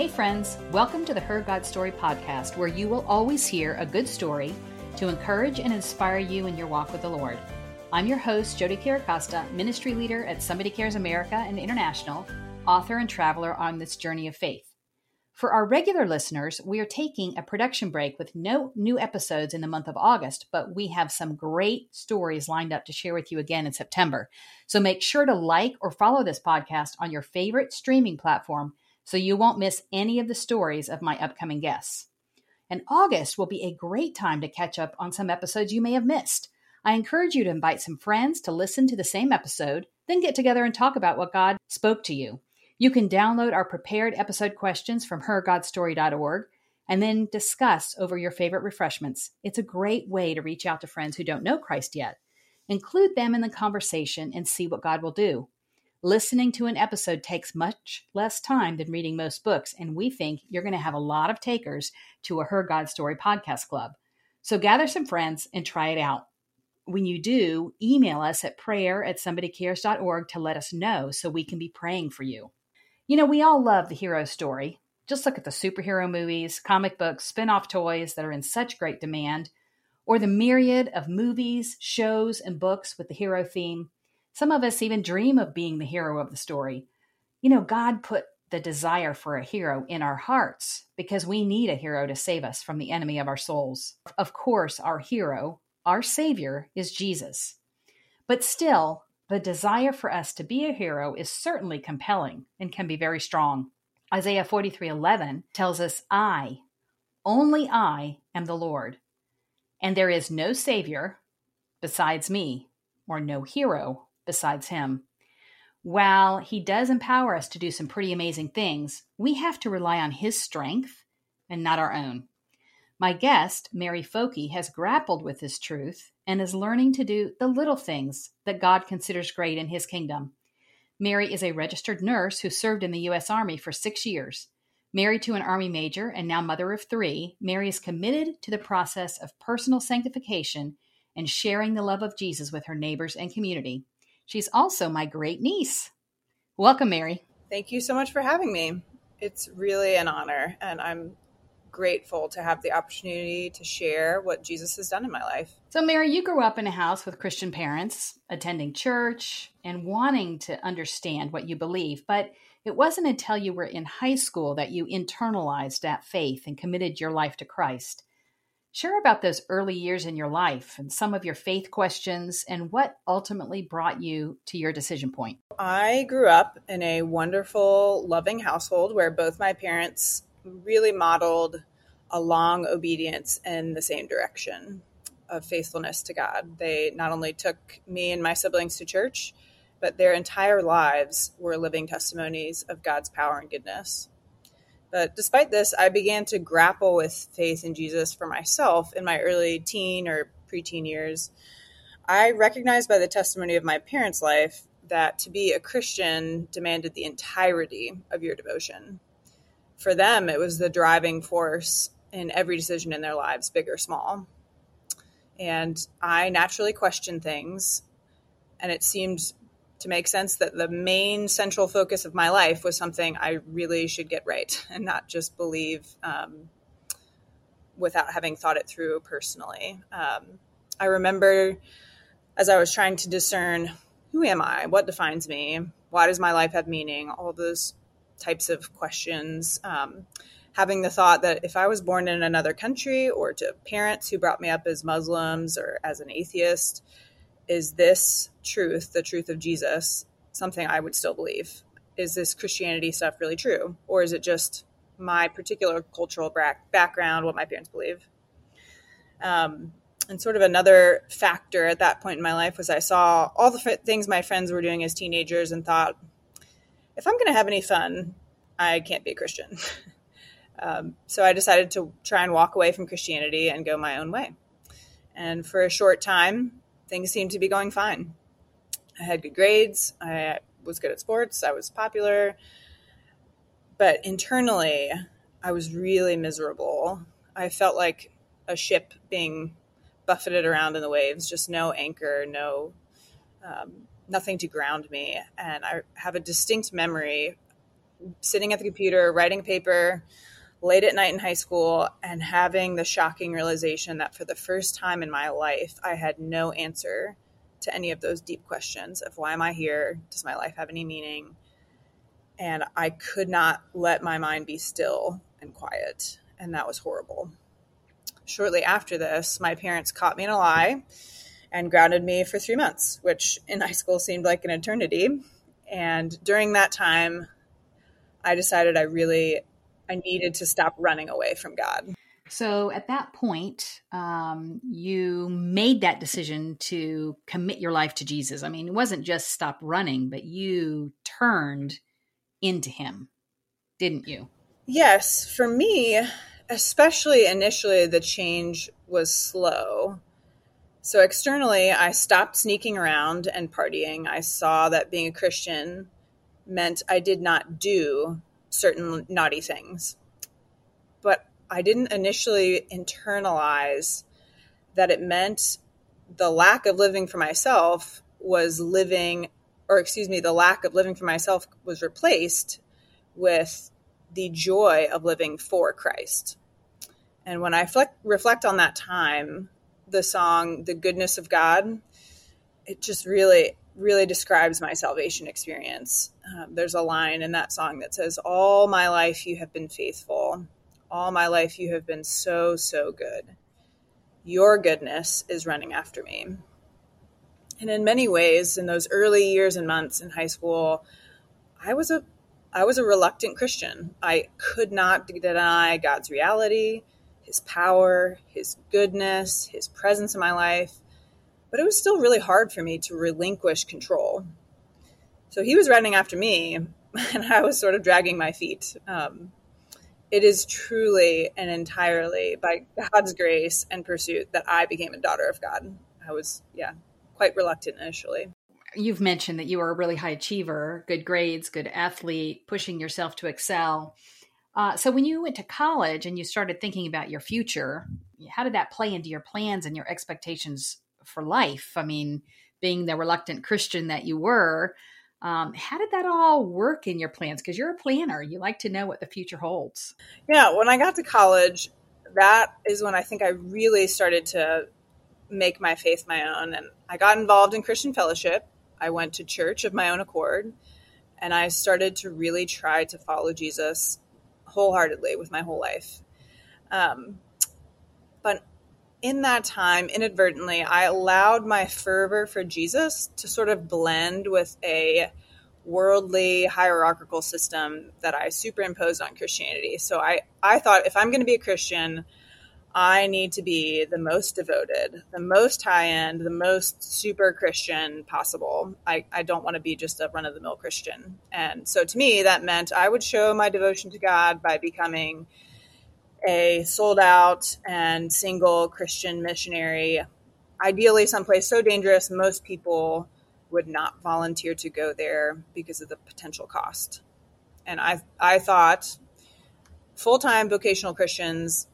Hey, friends, welcome to the Her God Story podcast, where you will always hear a good story to encourage and inspire you in your walk with the Lord. I'm your host, Jodie Chiricosta, ministry leader at Somebody Cares America and International, author and traveler on this journey of faith. For our regular listeners, we are taking a production break with no new episodes in the month of August, but we have some great stories lined up to share with you again in September. So make sure to like or follow this podcast on your favorite streaming platform so you won't miss any of the stories of my upcoming guests. And August will be a great time to catch up on some episodes you may have missed. I encourage you to invite some friends to listen to the same episode, then get together and talk about what God spoke to you. You can download our prepared episode questions from hergodstory.org and then discuss over your favorite refreshments. It's a great way to reach out to friends who don't know Christ yet. Include them in the conversation and see what God will do. Listening to an episode takes much less time than reading most books, and we think you're going to have a lot of takers to a Her God Story podcast club. So gather some friends and try it out. When you do, email us at prayer at somebodycares.org to let us know so we can be praying for you. You know, we all love the hero story. Just look at the superhero movies, comic books, spin off toys that are in such great demand, or the myriad of movies, shows, and books with the hero theme. Some of us even dream of being the hero of the story. You know, God put the desire for a hero in our hearts because we need a hero to save us from the enemy of our souls. Of course, our hero, our Savior, is Jesus. But still, the desire for us to be a hero is certainly compelling and can be very strong. Isaiah 43:11 tells us, "I, only I am the Lord, and there is no savior besides me, or no hero besides him." While he does empower us to do some pretty amazing things, we have to rely on his strength and not our own. My guest, Mary Foky, has grappled with this truth and is learning to do the little things that God considers great in his kingdom. Mary is a registered nurse who served in the U.S. Army for six years. Married to an Army major and now mother of three, Mary is committed to the process of personal sanctification and sharing the love of Jesus with her neighbors and community. She's also my great niece. Welcome, Mary. Thank you so much for having me. It's really an honor, and I'm grateful to have the opportunity to share what Jesus has done in my life. So, Mary, you grew up in a house with Christian parents, attending church and wanting to understand what you believe, but it wasn't until you were in high school that you internalized that faith and committed your life to Christ. Share about those early years in your life and some of your faith questions and what ultimately brought you to your decision point. I grew up in a wonderful, loving household where both my parents really modeled a long obedience in the same direction of faithfulness to God. They not only took me and my siblings to church, but their entire lives were living testimonies of God's power and goodness. But despite this, I began to grapple with faith in Jesus for myself in my early teen or preteen years. I recognized by the testimony of my parents' life that to be a Christian demanded the entirety of your devotion for them, it was the driving force in every decision in their lives, big or small. And I naturally questioned things, and it seemed to make sense that the main central focus of my life was something I really should get right and not just believe um, without having thought it through personally. Um, I remember as I was trying to discern who am I? What defines me? Why does my life have meaning? All those types of questions. Um, having the thought that if I was born in another country or to parents who brought me up as Muslims or as an atheist, is this truth, the truth of Jesus, something I would still believe? Is this Christianity stuff really true? Or is it just my particular cultural background, what my parents believe? Um, and sort of another factor at that point in my life was I saw all the f- things my friends were doing as teenagers and thought, if I'm going to have any fun, I can't be a Christian. um, so I decided to try and walk away from Christianity and go my own way. And for a short time, things seemed to be going fine. I had good grades. I was good at sports. I was popular. But internally, I was really miserable. I felt like a ship being buffeted around in the waves, just no anchor, no um, nothing to ground me. And I have a distinct memory sitting at the computer, writing a paper late at night in high school, and having the shocking realization that for the first time in my life, I had no answer to any of those deep questions of why am I here? Does my life have any meaning? And I could not let my mind be still and quiet. And that was horrible. Shortly after this, my parents caught me in a lie and grounded me for three months, which in high school seemed like an eternity. And during that time, I decided I really I needed to stop running away from God. So at that point, um, you made that decision to commit your life to Jesus. I mean, it wasn't just stop running, but you turned into Him, didn't you? Yes. For me, especially initially, the change was slow. So externally, I stopped sneaking around and partying. I saw that being a Christian meant I did not do certain naughty things. But I didn't initially internalize that it meant the lack of living for myself was living, or excuse me, the lack of living for myself was replaced with the joy of living for Christ. And when I reflect, reflect on that time, the song "The Goodness of God," it just really, really describes my salvation experience. Um, there's a line in that song that says, "All my life you have been faithful. All my life you have been so, so good. Your goodness is running after me." And in many ways, in those early years and months in high school, I was a I was a reluctant Christian. I could not deny God's reality his power, his goodness, his presence in my life. But it was still really hard for me to relinquish control. So he was running after me, and I was sort of dragging my feet. Um, it is truly and entirely by God's grace and pursuit that I became a daughter of God. I was, yeah, quite reluctant initially. You've mentioned that you were a really high achiever, good grades, good athlete, pushing yourself to excel. Uh, so when you went to college and you started thinking about your future, how did that play into your plans and your expectations for life? I mean, being the reluctant Christian that you were, um, how did that all work in your plans? Because you're a planner, you like to know what the future holds. Yeah, when I got to college, that is when I think I really started to make my faith my own. And I got involved in Christian fellowship. I went to church of my own accord, and I started to really try to follow Jesus wholeheartedly with my whole life. Um, in that time, inadvertently, I allowed my fervor for Jesus to sort of blend with a worldly hierarchical system that I superimposed on Christianity. So I, I thought if I'm going to be a Christian, I need to be the most devoted, the most high end, the most super Christian possible. I, I don't want to be just a run of the mill Christian. And so to me, that meant I would show my devotion to God by becoming a sold out and single Christian missionary, ideally someplace so dangerous most people would not volunteer to go there because of the potential cost. And I, I thought full time vocational Christians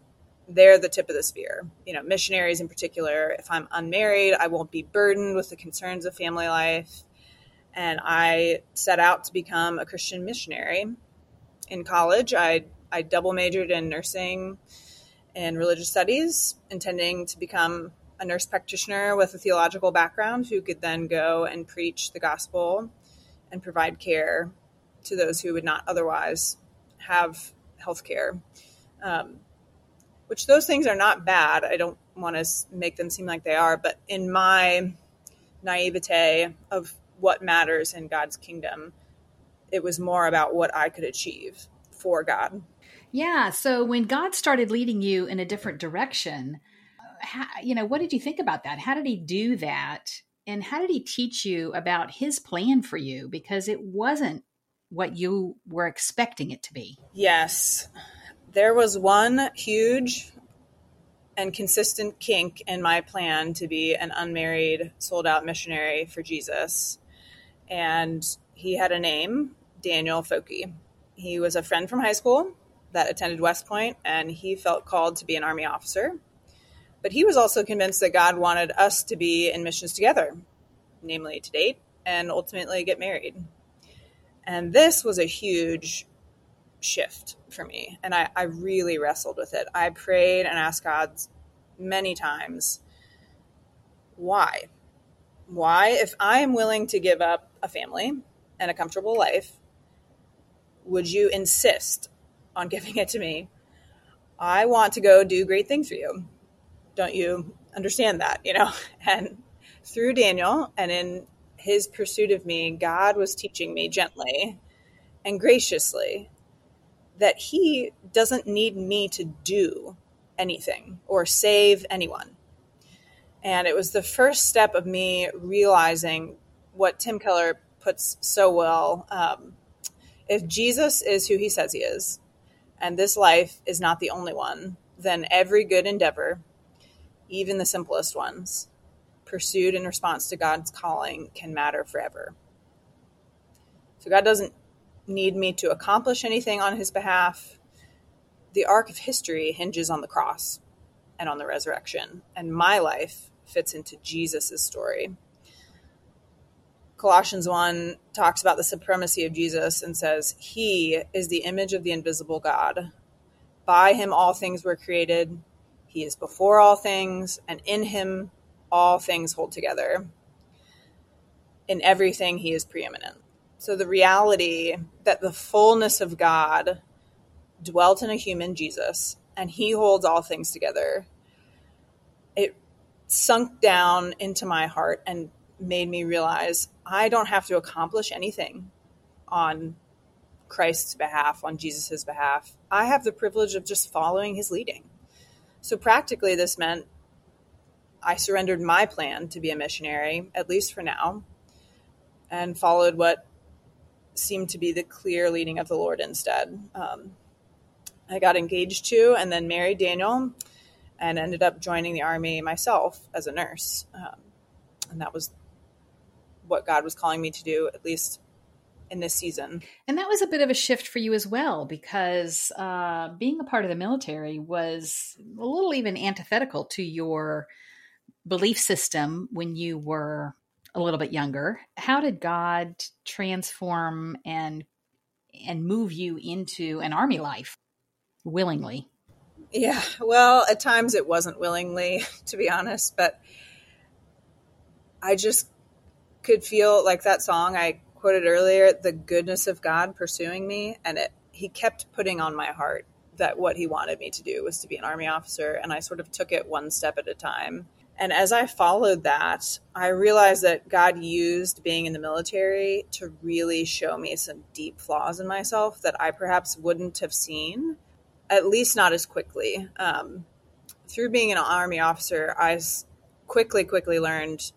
they're the tip of the spear. You know, missionaries in particular. If I'm unmarried, I won't be burdened with the concerns of family life. And I set out to become a Christian missionary. In college, I, I double majored in nursing and religious studies, intending to become a nurse practitioner with a theological background who could then go and preach the gospel and provide care to those who would not otherwise have health care. Um, which those things are not bad. I don't want to make them seem like they are, but in my naivete of what matters in God's kingdom, it was more about what I could achieve for God. Yeah. So when God started leading you in a different direction, how, you know, what did you think about that? How did He do that? And how did He teach you about His plan for you? Because it wasn't what you were expecting it to be. Yes there was one huge and consistent kink in my plan to be an unmarried, sold out missionary for Jesus. And he had a name, Daniel Foky. He was a friend from high school that attended West Point, and he felt called to be an Army officer. But he was also convinced that God wanted us to be in missions together, namely to date and ultimately get married. And this was a huge shift for me. And I, I really wrestled with it. I prayed and asked God many times, why? Why, if I am willing to give up a family and a comfortable life, would you insist on giving it to me? I want to go do great things for you. Don't you understand that? You know? And through Daniel and in his pursuit of me, God was teaching me gently and graciously that he doesn't need me to do anything or save anyone. And it was the first step of me realizing what Tim Keller puts so well. Um, if Jesus is who he says he is, and this life is not the only one, then every good endeavor, even the simplest ones, pursued in response to God's calling, can matter forever. So God doesn't need me to accomplish anything on his behalf. The arc of history hinges on the cross and on the resurrection, and my life fits into Jesus' story. Colossians 1 talks about the supremacy of Jesus and says, He is the image of the invisible God. By him all things were created. He is before all things, and in him all things hold together. In everything, he is preeminent. So the reality that the fullness of God dwelt in a human, Jesus, and he holds all things together, it sunk down into my heart and made me realize I don't have to accomplish anything on Christ's behalf, on Jesus' behalf. I have the privilege of just following his leading. So, practically, this meant I surrendered my plan to be a missionary, at least for now, and followed what seemed to be the clear leading of the Lord instead. Um, I got engaged to and then married Daniel and ended up joining the army myself as a nurse. Um, and that was what God was calling me to do, at least in this season. And that was a bit of a shift for you as well, because uh, being a part of the military was a little even antithetical to your belief system when you were a little bit younger. How did God transform and and move you into an army life willingly? Yeah, well, at times it wasn't willingly, to be honest, but I just could feel like that song I quoted earlier, the goodness of God pursuing me, and it he kept putting on my heart that what he wanted me to do was to be an army officer, and I sort of took it one step at a time. And as I followed that, I realized that God used being in the military to really show me some deep flaws in myself that I perhaps wouldn't have seen at least not as quickly. Um, through being an army officer, I quickly, quickly learned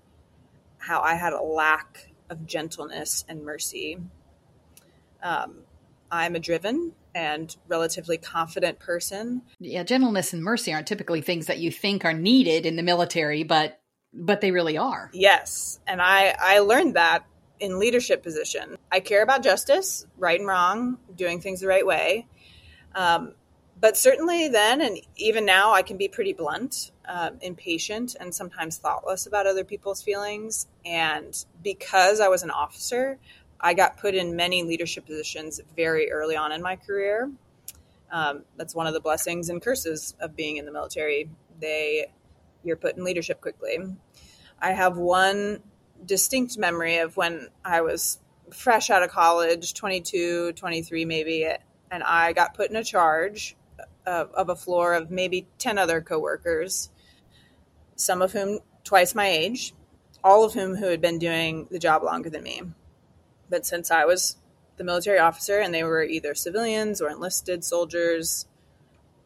how I had a lack of gentleness and mercy. Um, I'm a driven and relatively confident person. Yeah, gentleness and mercy aren't typically things that you think are needed in the military, but but they really are. Yes, and I I learned that in leadership position. I care about justice, right and wrong, doing things the right way. Um, but certainly then and even now i can be pretty blunt um, impatient and sometimes thoughtless about other people's feelings. And because i was an officer i got put in many leadership positions very early on in my career. Um, that's one of the blessings and curses of being in the military. They you're put in leadership quickly. I have one distinct memory of when i was fresh out of college 22 23 maybe and i got put in a charge of, of a floor of maybe 10 other coworkers, some of whom twice my age, all of whom who had been doing the job longer than me. But since I was the military officer and they were either civilians or enlisted soldiers,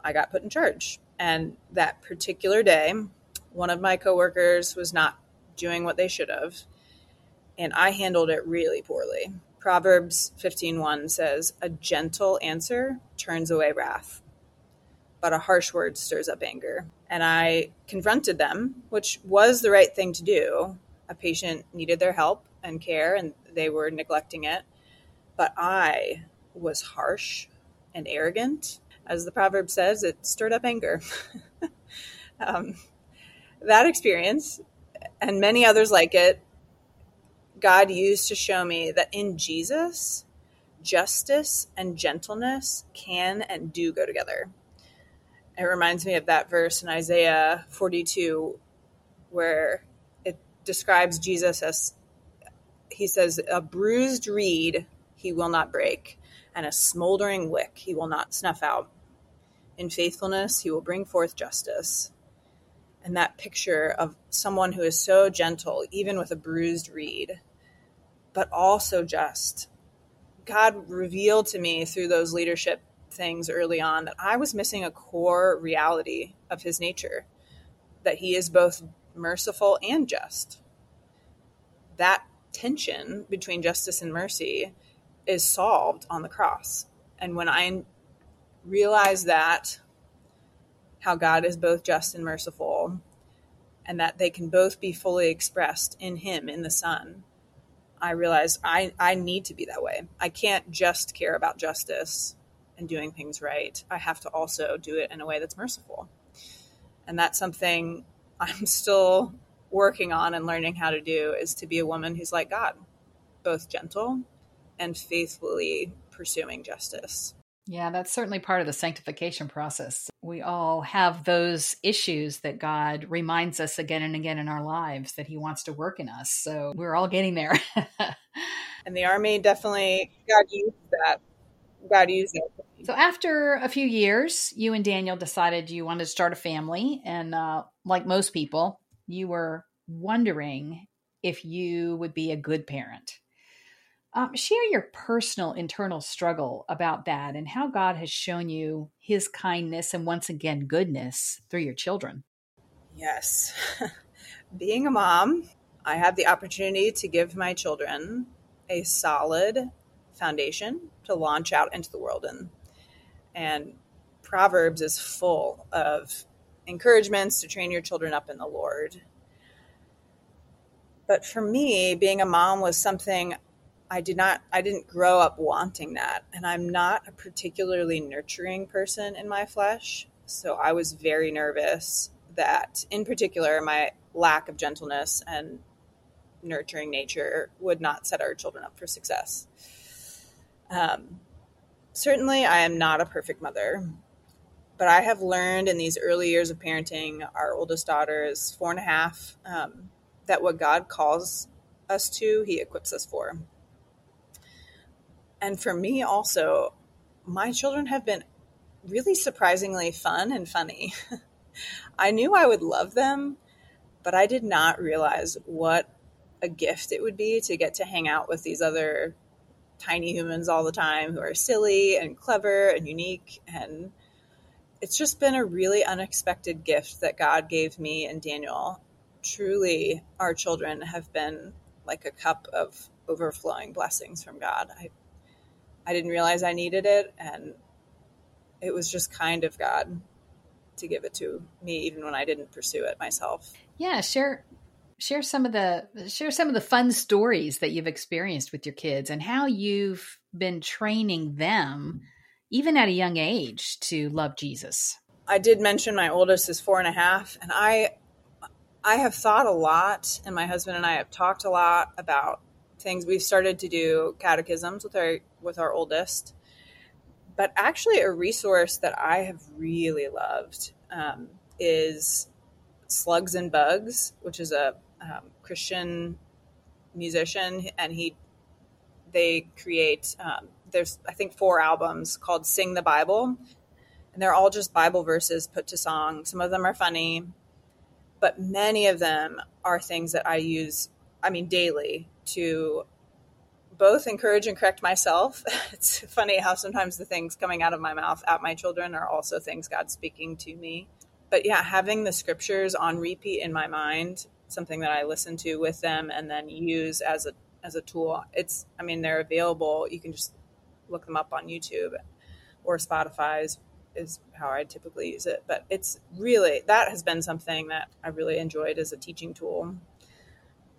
I got put in charge. And that particular day, one of my coworkers was not doing what they should have, and I handled it really poorly. Proverbs 15:1 says, "A gentle answer turns away wrath, but a harsh word stirs up anger. And I confronted them, which was the right thing to do. A patient needed their help and care, and they were neglecting it. But I was harsh and arrogant. As the proverb says, it stirred up anger. um, that experience and many others like it, God used to show me that in Jesus, justice and gentleness can and do go together. It reminds me of that verse in Isaiah 42 where it describes Jesus as he says, A bruised reed he will not break, and a smoldering wick he will not snuff out. In faithfulness he will bring forth justice. And that picture of someone who is so gentle, even with a bruised reed, but also just God revealed to me through those leadership things early on that I was missing a core reality of his nature, that he is both merciful and just. That tension between justice and mercy is solved on the cross. And when I realize that, how God is both just and merciful, and that they can both be fully expressed in Him, in the Son, I realized I, I need to be that way. I can't just care about justice and doing things right. I have to also do it in a way that's merciful. And that's something I'm still working on and learning how to do is to be a woman who's like God, both gentle and faithfully pursuing justice. Yeah, that's certainly part of the sanctification process. We all have those issues that God reminds us again and again in our lives that He wants to work in us. So we're all getting there. and the Army definitely, God used that. God used it. So after a few years, you and Daniel decided you wanted to start a family. And uh, like most people, you were wondering if you would be a good parent. Um, share your personal internal struggle about that and how God has shown you his kindness and once again goodness through your children. Yes. Being a mom, I have the opportunity to give my children a solid foundation to launch out into the world in. And Proverbs is full of encouragements to train your children up in the Lord. But for me, being a mom was something I did not I didn't grow up wanting that and I'm not a particularly nurturing person in my flesh so I was very nervous that in particular my lack of gentleness and nurturing nature would not set our children up for success. Um, certainly I am not a perfect mother but I have learned in these early years of parenting our oldest daughter is four and a half um, that what God calls us to he equips us for and for me also, my children have been really surprisingly fun and funny. I knew I would love them, but I did not realize what a gift it would be to get to hang out with these other tiny humans all the time who are silly and clever and unique. And it's just been a really unexpected gift that God gave me and Daniel. Truly, our children have been like a cup of overflowing blessings from God. I I didn't realize I needed it, and it was just kind of God to give it to me, even when I didn't pursue it myself. Yeah, share share some of the share some of the fun stories that you've experienced with your kids and how you've been training them even at a young age to love jesus. I did mention my oldest is four and a half and i i have thought a lot and my husband and i have talked a lot about things. We've started to do catechisms with our with our oldest. But actually a resource that i have really loved um, is slugs and bugs which is a um, christian musician and he they create um, there's i think four albums called sing the bible and they're all just bible verses put to song some of them are funny but many of them are things that i use i mean daily to both encourage and correct myself. It's funny how sometimes the things coming out of my mouth at my children are also things God's speaking to me. But yeah, having the scriptures on repeat in my mind, something that I listen to with them and then use as a as a tool. It's I mean they're available. You can just look them up on YouTube or Spotify is is how I typically use it. But it's really that has been something that I really enjoyed as a teaching tool.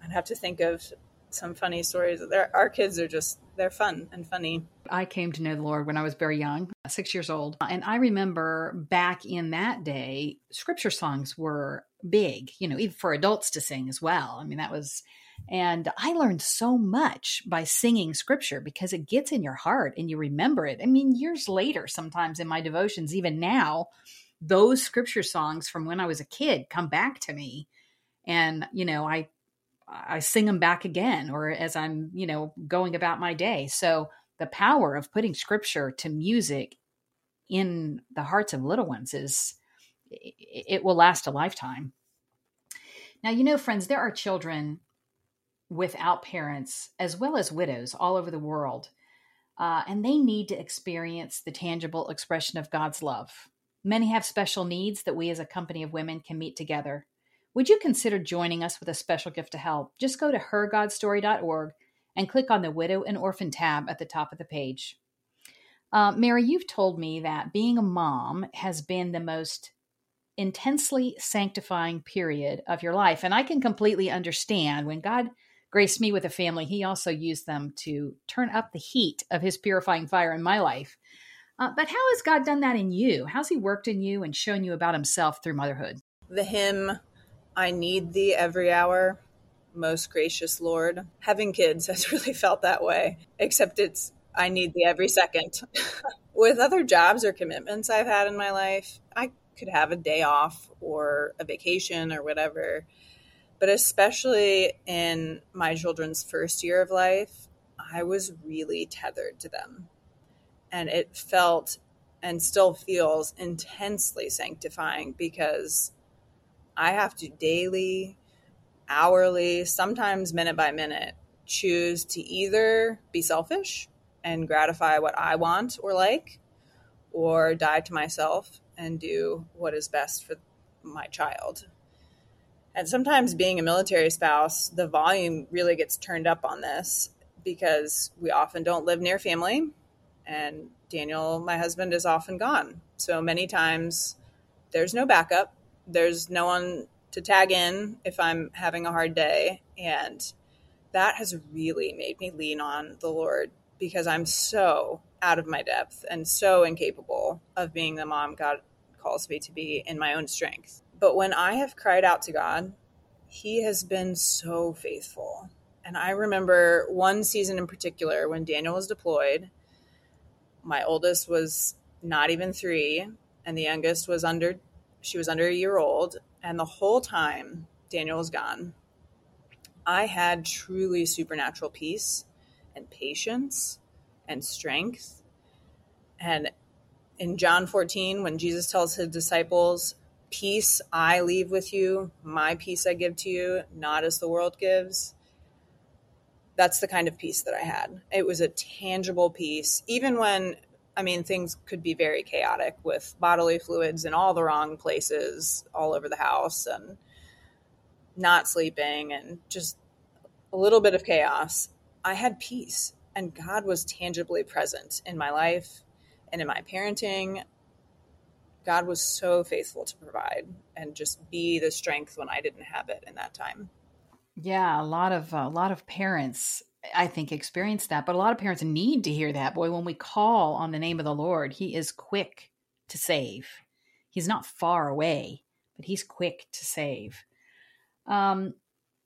I'd have to think of some funny stories. They're, our kids are just they're fun and funny. I came to know the Lord when I was very young, six years old, and I remember back in that day, scripture songs were big. You know, even for adults to sing as well. I mean, that was And I learned so much by singing scripture because it gets in your heart and you remember it. I mean, years later, sometimes in my devotions, even now, those scripture songs from when I was a kid come back to me. And, you know, I I sing them back again or as I'm, you know, going about my day. So the power of putting scripture to music in the hearts of little ones is it will last a lifetime. Now, you know, friends, there are children without parents, as well as widows all over the world. Uh, and they need to experience the tangible expression of God's love. Many have special needs that we as a company of women can meet together. Would you consider joining us with a special gift to help? Just go to hergodstory.org and click on the Widow and Orphan tab at the top of the page. Uh, Mary, you've told me that being a mom has been the most intensely sanctifying period of your life. And I can completely understand when God graced me with a family, he also used them to turn up the heat of his purifying fire in my life. Uh, but how has God done that in you? How's he worked in you and shown you about himself through motherhood? The hymn, I Need Thee Every Hour, Most Gracious Lord. Having kids has really felt that way, except it's I need thee every second. With other jobs or commitments I've had in my life, I could have a day off or a vacation or whatever but especially in my children's first year of life, I was really tethered to them. And it felt and still feels intensely sanctifying because I have to daily, hourly, sometimes minute by minute, choose to either be selfish and gratify what I want or like, or die to myself and do what is best for my child. And sometimes being a military spouse, the volume really gets turned up on this because we often don't live near family. And Daniel, my husband, is often gone. So many times there's no backup, there's no one to tag in if I'm having a hard day. And that has really made me lean on the Lord because I'm so out of my depth and so incapable of being the mom God calls me to be in my own strength. But when I have cried out to God, He has been so faithful. And I remember one season in particular when Daniel was deployed. My oldest was not even three, and the youngest was under, she was under a year old. And the whole time Daniel was gone, I had truly supernatural peace and patience and strength. And in John 14, when Jesus tells his disciples, peace I leave with you, my peace I give to you, not as the world gives. That's the kind of peace that I had. It was a tangible peace, even when, I mean, things could be very chaotic with bodily fluids in all the wrong places all over the house and not sleeping and just a little bit of chaos. I had peace, and God was tangibly present in my life and in my parenting. God was so faithful to provide and just be the strength when I didn't have it in that time. Yeah, a lot of a lot of parents I think experience that, but a lot of parents need to hear that. Boy, when we call on the name of the Lord, he is quick to save. He's not far away, but he's quick to save. Um,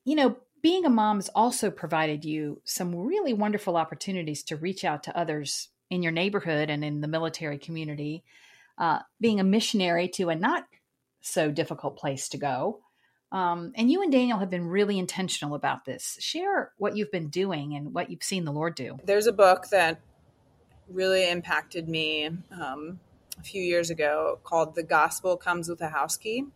you know, being a mom has also provided you some really wonderful opportunities to reach out to others in your neighborhood and in the military community uh, being a missionary to a not so difficult place to go. Um, and you and Daniel have been really intentional about this. Share what you've been doing and what you've seen the Lord do. There's a book that really impacted me um, a few years ago called The Gospel Comes with a House Key.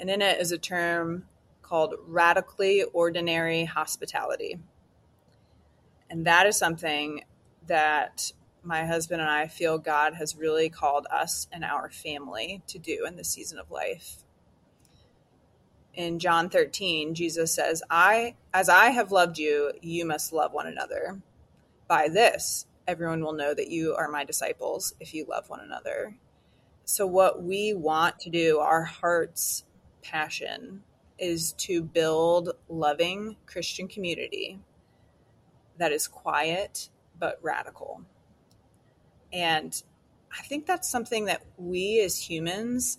And in it is a term called radically ordinary hospitality. And that is something that my husband and I feel God has really called us and our family to do in this season of life. In John 13, Jesus says, I as I have loved you, you must love one another. By this, everyone will know that you are my disciples if you love one another. So what we want to do, our heart's passion is to build loving Christian community that is quiet but radical and I think that's something that we as humans,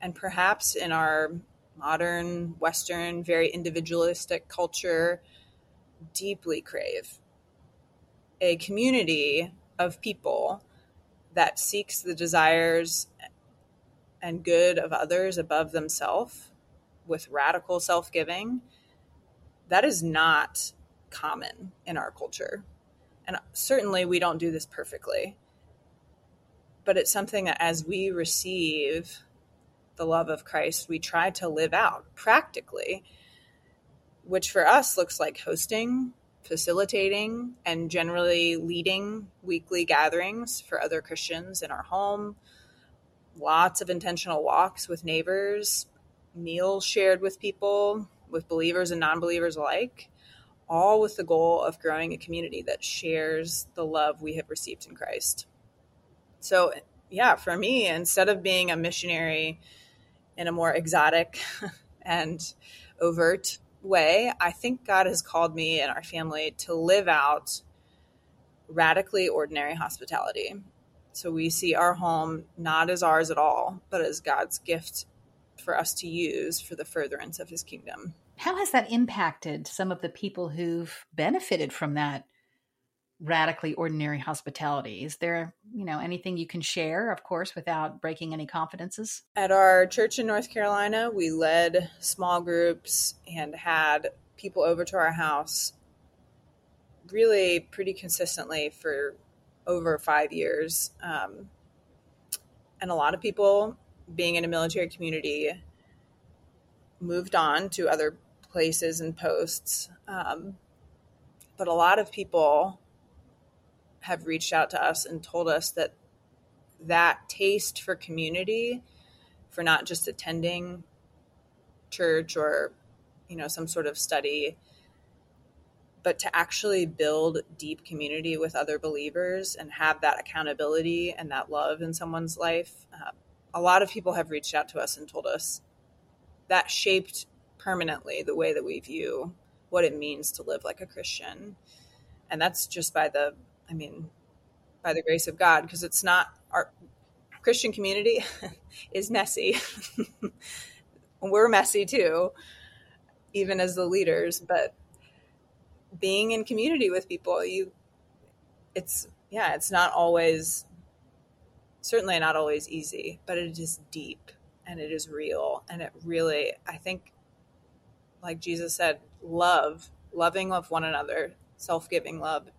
and perhaps in our modern, Western, very individualistic culture deeply crave a community of people that seeks the desires and good of others above themselves with radical self giving, that is not common in our culture. And certainly we don't do this perfectly. But it's something that as we receive the love of Christ, we try to live out practically, which for us looks like hosting, facilitating, and generally leading weekly gatherings for other Christians in our home, lots of intentional walks with neighbors, meals shared with people, with believers and non believers alike, all with the goal of growing a community that shares the love we have received in Christ. So, yeah, for me, instead of being a missionary in a more exotic and overt way, I think God has called me and our family to live out radically ordinary hospitality. So we see our home not as ours at all, but as God's gift for us to use for the furtherance of his kingdom. How has that impacted some of the people who've benefited from that radically ordinary hospitality? Is there, you know, anything you can share, of course, without breaking any confidences? At our church in North Carolina, we led small groups and had people over to our house really pretty consistently for over five years. Um, and a lot of people, being in a military community, moved on to other places and posts. Um, but a lot of people have reached out to us and told us that that taste for community, for not just attending church or you know some sort of study but to actually build deep community with other believers and have that accountability and that love in someone's life. Uh, a lot of people have reached out to us and told us that shaped permanently the way that we view what it means to live like a Christian. And that's just by the, I mean, by the grace of God, because it's not our Christian community is messy. We're messy too, even as the leaders, but being in community with people you it's yeah it's not always certainly not always easy but it is deep and it is real and it really i think like jesus said love loving of one another self-giving love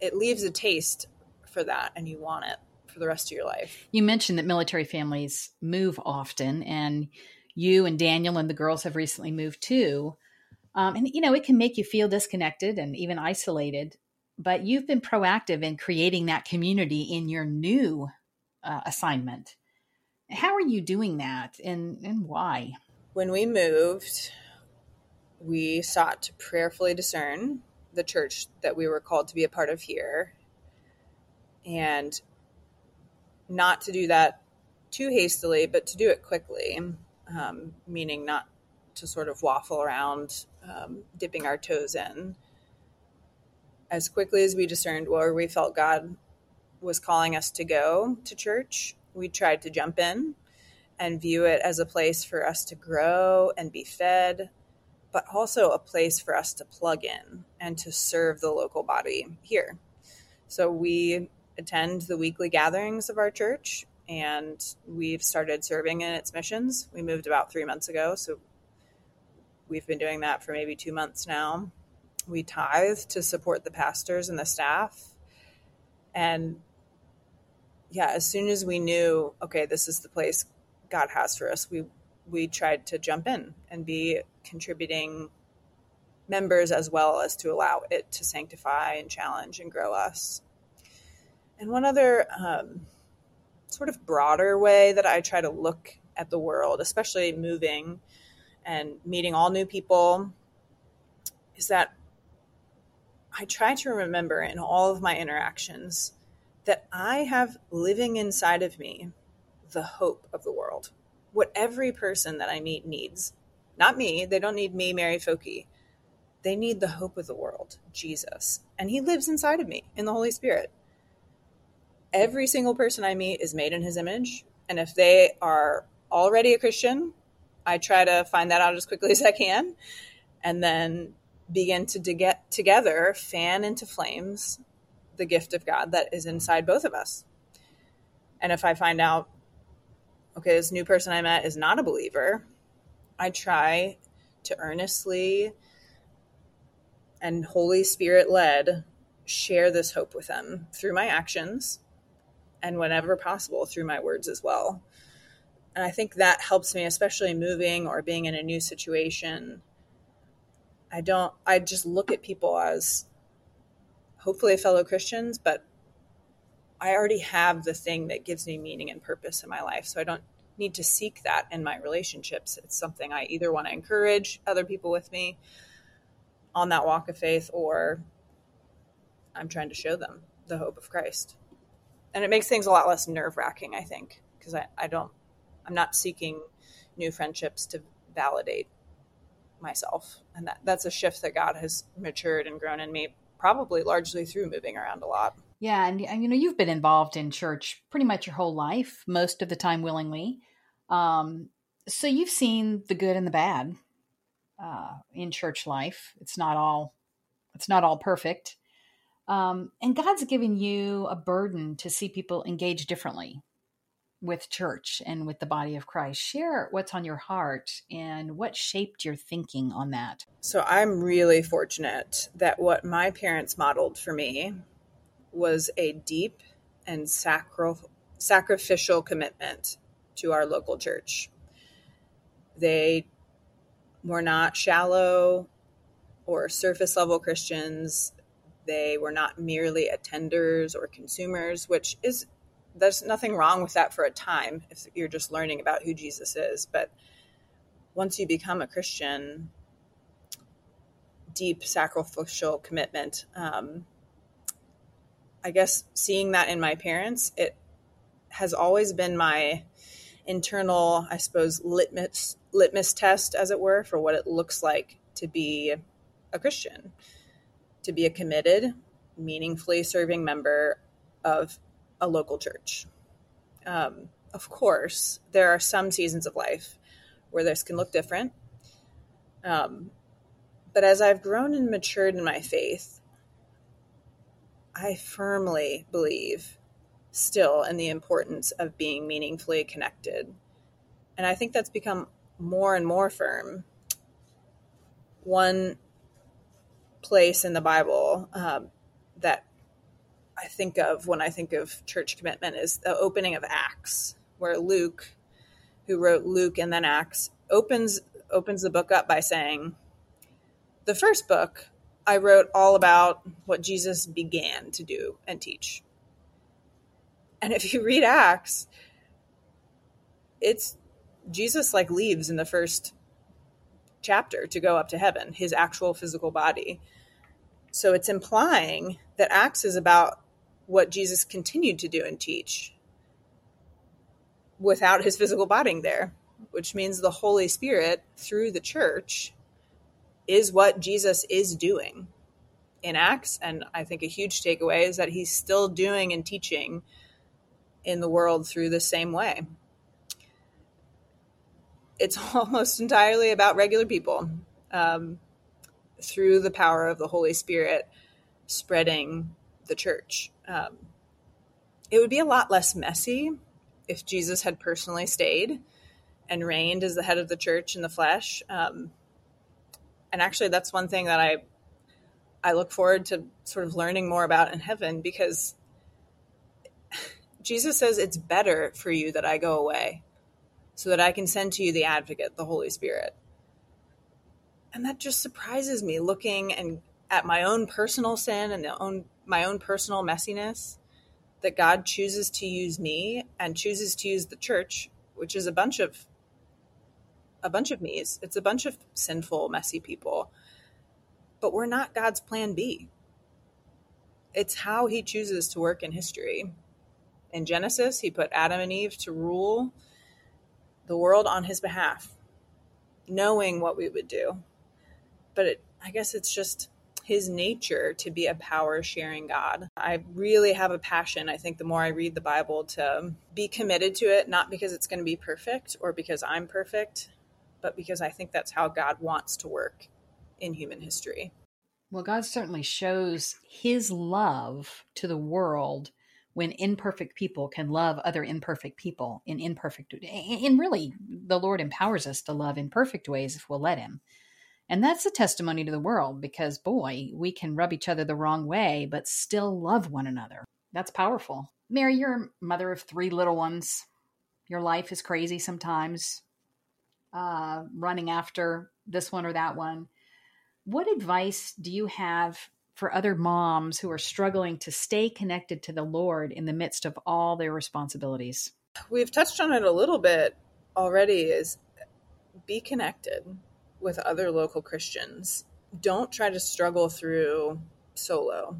it leaves a taste for that and you want it for the rest of your life you mentioned that military families move often and you and daniel and the girls have recently moved too um, and, you know, it can make you feel disconnected and even isolated, but you've been proactive in creating that community in your new uh, assignment. How are you doing that and, and why? When we moved, we sought to prayerfully discern the church that we were called to be a part of here and not to do that too hastily, but to do it quickly, um, meaning not to sort of waffle around, um, dipping our toes in. As quickly as we discerned where we felt God was calling us to go to church, we tried to jump in and view it as a place for us to grow and be fed, but also a place for us to plug in and to serve the local body here. So we attend the weekly gatherings of our church and we've started serving in its missions. We moved about three months ago, so We've been doing that for maybe two months now. We tithe to support the pastors and the staff. And yeah, as soon as we knew, okay, this is the place God has for us, we we tried to jump in and be contributing members as well as to allow it to sanctify and challenge and grow us. And one other um, sort of broader way that I try to look at the world, especially moving and meeting all new people is that I try to remember in all of my interactions that I have living inside of me the hope of the world. What every person that I meet needs. Not me, they don't need me, Mary Foky. They need the hope of the world, Jesus. And he lives inside of me in the Holy Spirit. Every single person I meet is made in his image. And if they are already a Christian, I try to find that out as quickly as I can and then begin to get together, fan into flames the gift of God that is inside both of us. And if I find out, okay, this new person I met is not a believer, I try to earnestly and Holy Spirit led share this hope with them through my actions and whenever possible through my words as well. And I think that helps me, especially moving or being in a new situation. I don't, I just look at people as hopefully fellow Christians, but I already have the thing that gives me meaning and purpose in my life. So I don't need to seek that in my relationships. It's something I either want to encourage other people with me on that walk of faith or I'm trying to show them the hope of Christ. And it makes things a lot less nerve wracking, I think, because I, I don't, I'm not seeking new friendships to validate myself. And that, that's a shift that God has matured and grown in me, probably largely through moving around a lot. Yeah, and, and you know you've been involved in church pretty much your whole life, most of the time willingly. Um, so you've seen the good and the bad uh, in church life. It's not all it's not all perfect, um, and God's given you a burden to see people engage differently with church and with the body of Christ. Share what's on your heart and what shaped your thinking on that. So I'm really fortunate that what my parents modeled for me was a deep and sacrificial commitment to our local church. They were not shallow or surface level Christians. They were not merely attenders or consumers, which is there's nothing wrong with that for a time if you're just learning about who Jesus is. But once you become a Christian, deep sacrificial commitment. Um, I guess seeing that in my parents, it has always been my internal, I suppose, litmus litmus test, as it were, for what it looks like to be a Christian, to be a committed, meaningfully serving member of a local church. Um, of course, there are some seasons of life where this can look different. Um, but as I've grown and matured in my faith, I firmly believe still in the importance of being meaningfully connected. And I think that's become more and more firm. One place in the Bible um, that I think of when I think of church commitment is the opening of Acts, where Luke, who wrote Luke and then Acts, opens opens the book up by saying, "The first book I wrote all about what Jesus began to do and teach. And if you read Acts, it's Jesus like leaves in the first chapter to go up to heaven, his actual physical body. So it's implying that Acts is about what Jesus continued to do and teach without his physical body there, which means the Holy Spirit through the church is what Jesus is doing in Acts. And I think a huge takeaway is that he's still doing and teaching in the world through the same way. It's almost entirely about regular people um, through the power of the Holy Spirit spreading the church. Um, it would be a lot less messy if Jesus had personally stayed and reigned as the head of the church in the flesh. Um, and actually that's one thing that I I look forward to sort of learning more about in heaven because Jesus says it's better for you that I go away so that I can send to you the advocate, the Holy Spirit. And that just surprises me looking and at my own personal sin and the own my own personal messiness that God chooses to use me and chooses to use the church, which is a bunch of a bunch of me's. It's a bunch of sinful, messy people. But we're not God's plan B. It's how he chooses to work in history. In Genesis, he put Adam and Eve to rule the world on his behalf, knowing what we would do. But it, I guess it's just his nature to be a power sharing God. I really have a passion, I think, the more I read the Bible, to be committed to it, not because it's going to be perfect or because I'm perfect, but because I think that's how God wants to work in human history. Well, God certainly shows his love to the world when imperfect people can love other imperfect people in imperfect and really the Lord empowers us to love in perfect ways if we'll let him. And that's a testimony to the world because boy, we can rub each other the wrong way but still love one another. That's powerful. Mary, you're a mother of three little ones. Your life is crazy sometimes, uh, running after this one or that one. What advice do you have for other moms who are struggling to stay connected to the Lord in the midst of all their responsibilities? We've touched on it a little bit already is be connected with other local Christians. Don't try to struggle through solo.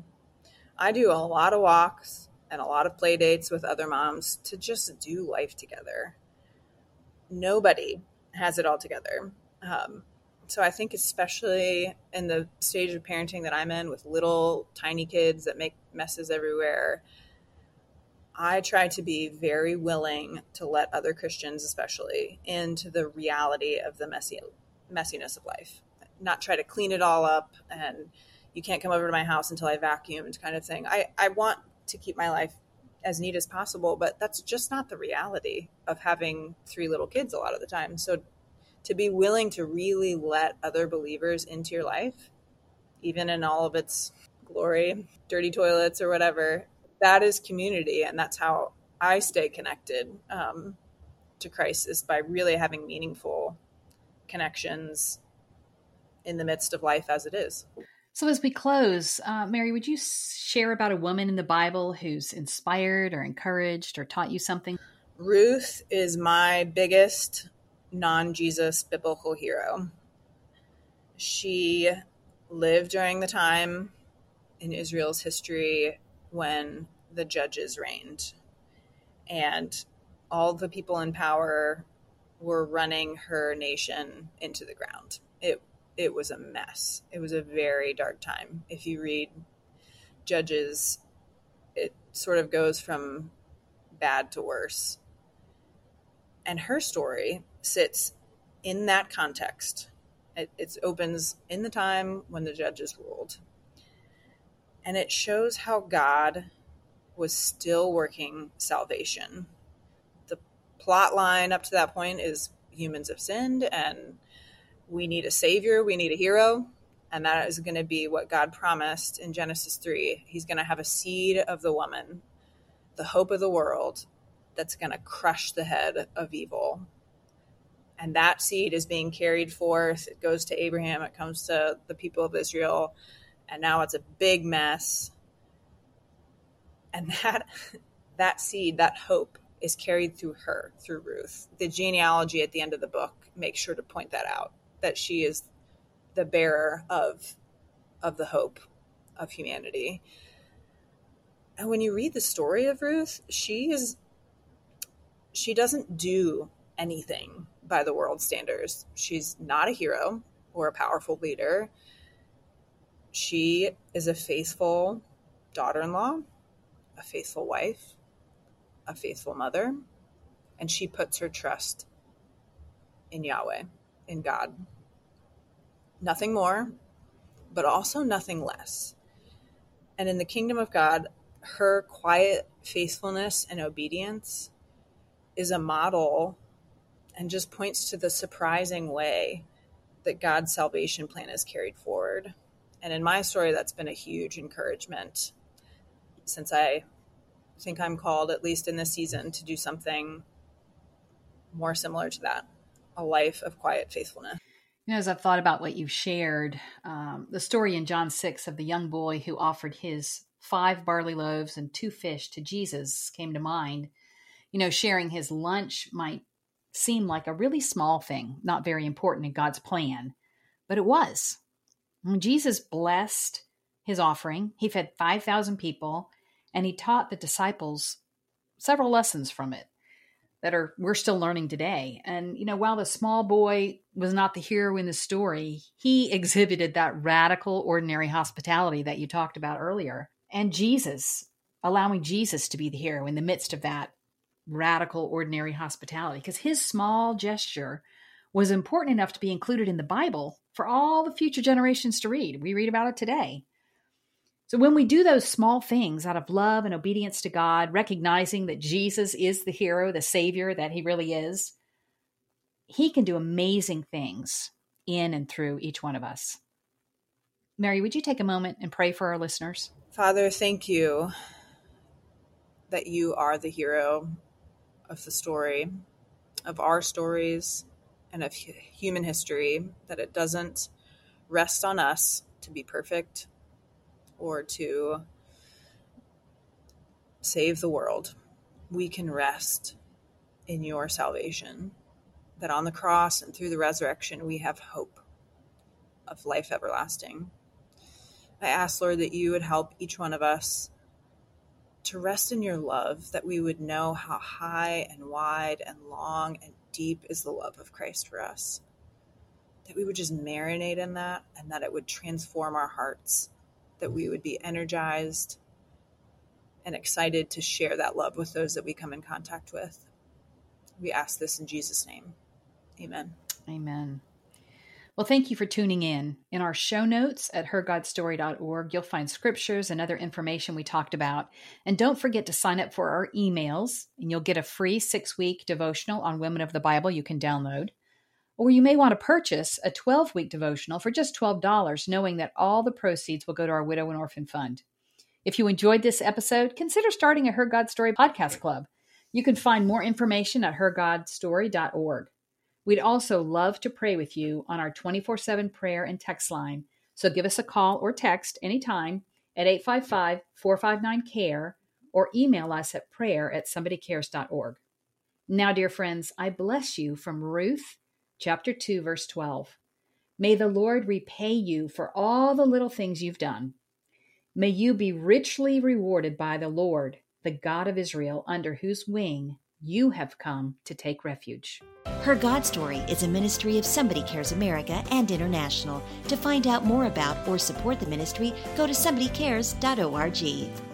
I do a lot of walks and a lot of play dates with other moms to just do life together. Nobody has it all together. Um, so I think, especially in the stage of parenting that I'm in with little tiny kids that make messes everywhere, I try to be very willing to let other Christians, especially, into the reality of the messy messiness of life. Not try to clean it all up and you can't come over to my house until I vacuumed kind of thing. I, I want to keep my life as neat as possible, but that's just not the reality of having three little kids a lot of the time. So to be willing to really let other believers into your life, even in all of its glory, dirty toilets or whatever, that is community. And that's how I stay connected um, to Christ is by really having meaningful connections in the midst of life as it is. So, as we close, uh, Mary, would you share about a woman in the Bible who's inspired or encouraged or taught you something? Ruth is my biggest non Jesus biblical hero. She lived during the time in Israel's history when the judges reigned, and all the people in power were running her nation into the ground. It it was a mess. It was a very dark time. If you read Judges, it sort of goes from bad to worse. And her story sits in that context. It, it opens in the time when the judges ruled. And it shows how God was still working salvation. The plot line up to that point is humans have sinned and we need a savior, we need a hero, and that is going to be what God promised in Genesis 3. He's going to have a seed of the woman, the hope of the world, that's going to crush the head of evil. And that seed is being carried forth. It goes to Abraham, it comes to the people of Israel, and now it's a big mess. And that that seed, that hope is carried through her, through Ruth. The genealogy at the end of the book makes sure to point that out that she is the bearer of of the hope of humanity. And when you read the story of Ruth, she is she doesn't do anything by the world standards. She's not a hero or a powerful leader. She is a faithful daughter-in-law, a faithful wife, a faithful mother, and she puts her trust in Yahweh in God. Nothing more, but also nothing less. And in the kingdom of God, her quiet faithfulness and obedience is a model and just points to the surprising way that God's salvation plan is carried forward. And in my story, that's been a huge encouragement since I think I'm called, at least in this season, to do something more similar to that a life of quiet faithfulness. You know, as I've thought about what you've shared, um, the story in John 6 of the young boy who offered his five barley loaves and two fish to Jesus came to mind. You know, sharing his lunch might seem like a really small thing, not very important in God's plan, but it was. When Jesus blessed his offering, he fed 5,000 people, and he taught the disciples several lessons from it that are we're still learning today. And you know, while the small boy was not the hero in the story, he exhibited that radical ordinary hospitality that you talked about earlier. And Jesus, allowing Jesus to be the hero in the midst of that radical ordinary hospitality because his small gesture was important enough to be included in the Bible for all the future generations to read. We read about it today. So when we do those small things out of love and obedience to God, recognizing that Jesus is the hero, the savior that he really is, he can do amazing things in and through each one of us. Mary, would you take a moment and pray for our listeners? Father, thank you that you are the hero of the story, of our stories, and of human history, that it doesn't rest on us to be perfect or to save the world, we can rest in your salvation. That on the cross and through the resurrection, we have hope of life everlasting. I ask, Lord, that you would help each one of us to rest in your love, that we would know how high and wide and long and deep is the love of Christ for us. That we would just marinate in that and that it would transform our hearts that we would be energized and excited to share that love with those that we come in contact with. We ask this in Jesus' name. Amen. Amen. Well, thank you for tuning in. In our show notes at hergodstory.org, you'll find scriptures and other information we talked about. And don't forget to sign up for our emails, and you'll get a free six week devotional on women of the Bible you can download. Or you may want to purchase a 12 week devotional for just $12, knowing that all the proceeds will go to our Widow and Orphan Fund. If you enjoyed this episode, consider starting a Her God Story podcast club. You can find more information at hergodstory.org. We'd also love to pray with you on our 24 7 prayer and text line. So give us a call or text anytime at 855 459 CARE or email us at prayer at somebodycares.org. Now, dear friends, I bless you from Ruth chapter 2, verse 12. May the Lord repay you for all the little things you've done. May you be richly rewarded by the Lord, the God of Israel, under whose wing you have come to take refuge. Her God Story is a ministry of Somebody Cares America and International. To find out more about or support the ministry, go to somebodycares.org.